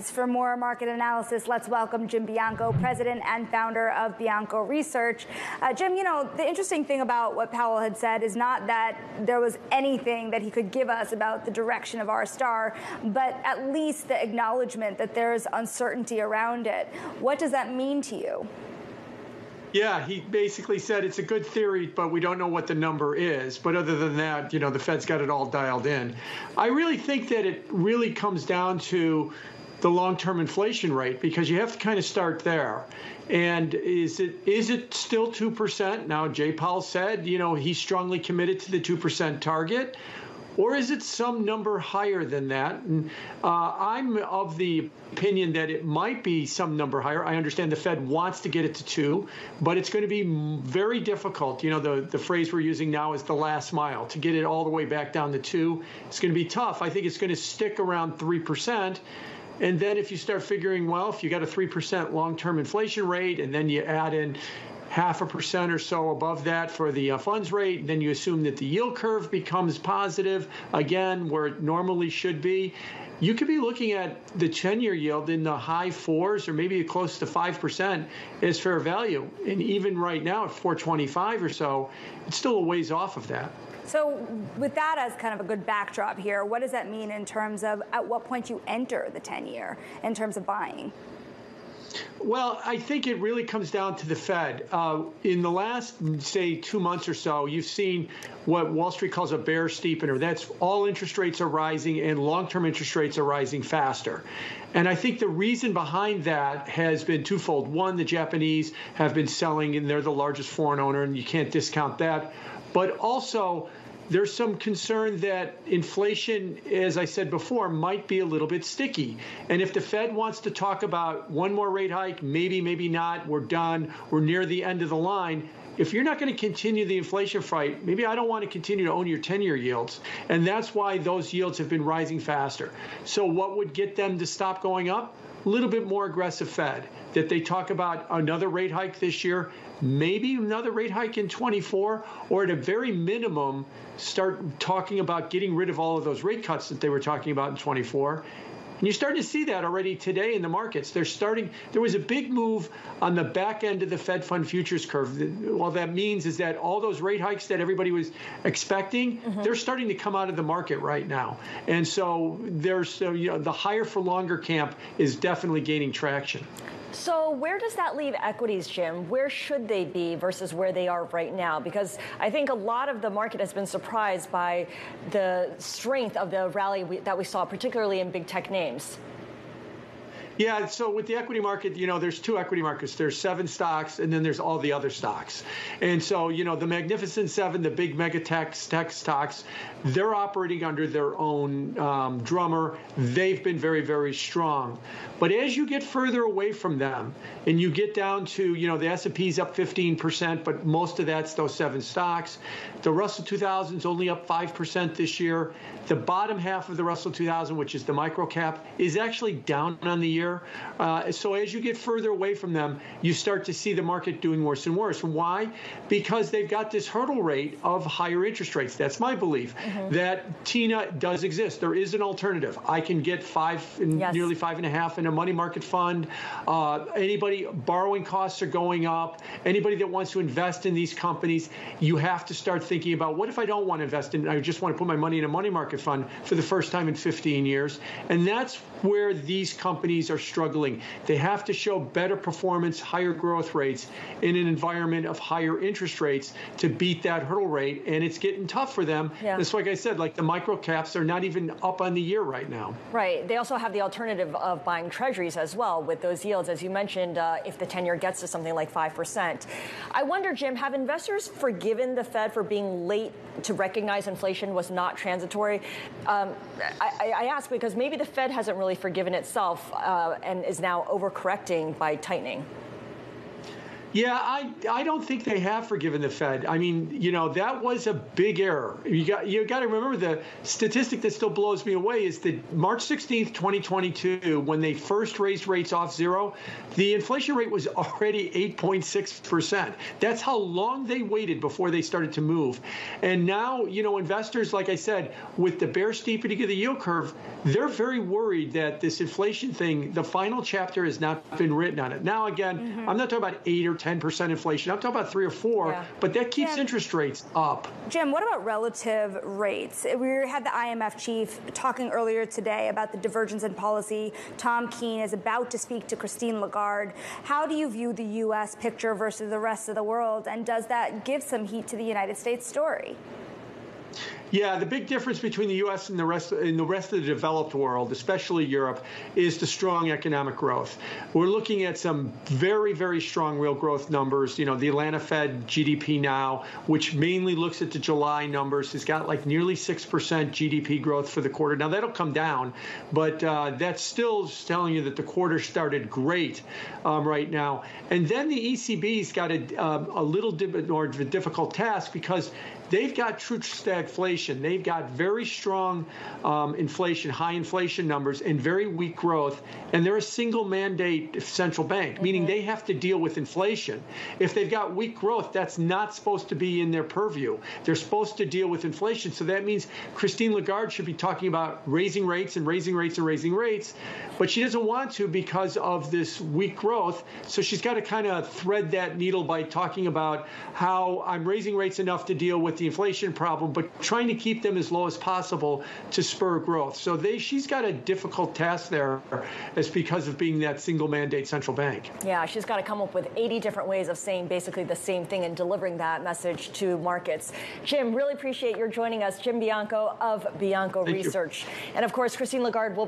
For more market analysis, let's welcome Jim Bianco, president and founder of Bianco Research. Uh, Jim, you know, the interesting thing about what Powell had said is not that there was anything that he could give us about the direction of r-star, but at least the acknowledgement that there's uncertainty around it. What does that mean to you? Yeah, he basically said it's a good theory, but we don't know what the number is. But other than that, you know, the Fed's got it all dialed in. I really think that it really comes down to the long-term inflation rate because you have to kind of start there. And is it is it still two percent now? Jay Powell said, you know, he's strongly committed to the two percent target. Or is it some number higher than that? And uh, I'm of the opinion that it might be some number higher. I understand the Fed wants to get it to two, but it's going to be very difficult. You know, the, the phrase we're using now is the last mile. To get it all the way back down to two, it's going to be tough. I think it's going to stick around 3%. And then if you start figuring, well, if you got a 3% long term inflation rate and then you add in half a percent or so above that for the uh, funds rate, then you assume that the yield curve becomes positive again where it normally should be. You could be looking at the 10 year yield in the high fours or maybe close to 5% as fair value. And even right now at 425 or so, it's still a ways off of that. So, with that as kind of a good backdrop here, what does that mean in terms of at what point you enter the 10 year in terms of buying? Well, I think it really comes down to the Fed. Uh, in the last, say, two months or so, you've seen what Wall Street calls a bear steepener. That's all interest rates are rising and long term interest rates are rising faster. And I think the reason behind that has been twofold. One, the Japanese have been selling, and they're the largest foreign owner, and you can't discount that. But also, there's some concern that inflation, as I said before, might be a little bit sticky. And if the Fed wants to talk about one more rate hike, maybe, maybe not, we're done, we're near the end of the line. If you're not going to continue the inflation fight, maybe I don't want to continue to own your 10 year yields. And that's why those yields have been rising faster. So, what would get them to stop going up? A little bit more aggressive Fed. That they talk about another rate hike this year, maybe another rate hike in 24, or at a very minimum, start talking about getting rid of all of those rate cuts that they were talking about in 24. And you're starting to see that already today in the markets. They're starting, there was a big move on the back end of the Fed fund futures curve. All that means is that all those rate hikes that everybody was expecting, mm-hmm. they're starting to come out of the market right now. And so there's, you know, the higher for longer camp is definitely gaining traction. So where does that leave equities, Jim? Where should they be versus where they are right now? Because I think a lot of the market has been surprised by the strength of the rally we, that we saw, particularly in big tech names. Yeah, so with the equity market, you know, there's two equity markets. There's seven stocks, and then there's all the other stocks. And so, you know, the Magnificent Seven, the big mega tech, tech stocks, they're operating under their own um, drummer. They've been very, very strong. But as you get further away from them, and you get down to, you know, the S&P's up 15%, but most of that's those seven stocks. The Russell 2000 is only up 5% this year. The bottom half of the Russell 2000, which is the micro cap, is actually down on the year. Uh, so as you get further away from them, you start to see the market doing worse and worse. Why? Because they've got this hurdle rate of higher interest rates. That's my belief mm-hmm. that TINA does exist. There is an alternative. I can get five, yes. nearly five and a half in a money market fund. Uh, anybody borrowing costs are going up. Anybody that wants to invest in these companies, you have to start thinking about what if I don't want to invest in? I just want to put my money in a money market market fund for the first time in 15 years. And that's where these companies are struggling. They have to show better performance, higher growth rates in an environment of higher interest rates to beat that hurdle rate. And it's getting tough for them. Yeah. It's like I said, like the micro caps are not even up on the year right now. Right. They also have the alternative of buying treasuries as well with those yields. As you mentioned, uh, if the 10 year gets to something like 5%. I wonder, Jim, have investors forgiven the Fed for being late to recognize inflation was not transitory? Um, I, I, ask because maybe the Fed hasn't really forgiven itself uh, Uh, and is now overcorrecting by tightening. Yeah, I, I don't think they have forgiven the Fed. I mean, you know, that was a big error. You got you got to remember the statistic that still blows me away is that March 16th, 2022, when they first raised rates off zero, the inflation rate was already 8.6%. That's how long they waited before they started to move. And now, you know, investors, like I said, with the bear steepening of the yield curve, they're very worried that this inflation thing, the final chapter has not been written on it. Now, again, mm-hmm. I'm not talking about eight or 10% inflation. I'm talking about three or four, yeah. but that keeps interest rates up. Jim, what about relative rates? We had the IMF chief talking earlier today about the divergence in policy. Tom Keene is about to speak to Christine Lagarde. How do you view the U.S. picture versus the rest of the world, and does that give some heat to the United States story? Yeah, the big difference between the U.S. and the rest in the rest of the developed world, especially Europe, is the strong economic growth. We're looking at some very, very strong real growth numbers. You know, the Atlanta Fed GDP now, which mainly looks at the July numbers, has got like nearly six percent GDP growth for the quarter. Now that'll come down, but uh, that's still telling you that the quarter started great um, right now. And then the ECB's got a, uh, a little bit more difficult task because they've got true stagflation. They've got very strong um, inflation, high inflation numbers, and very weak growth. And they're a single mandate central bank, mm-hmm. meaning they have to deal with inflation. If they've got weak growth, that's not supposed to be in their purview. They're supposed to deal with inflation. So that means Christine Lagarde should be talking about raising rates and raising rates and raising rates, but she doesn't want to because of this weak growth. So she's got to kind of thread that needle by talking about how I'm raising rates enough to deal with the inflation problem, but trying to keep them as low as possible to spur growth. So they, she's got a difficult task there, as because of being that single mandate central bank. Yeah, she's got to come up with 80 different ways of saying basically the same thing and delivering that message to markets. Jim, really appreciate your joining us. Jim Bianco of Bianco Thank Research, you. and of course Christine Lagarde will.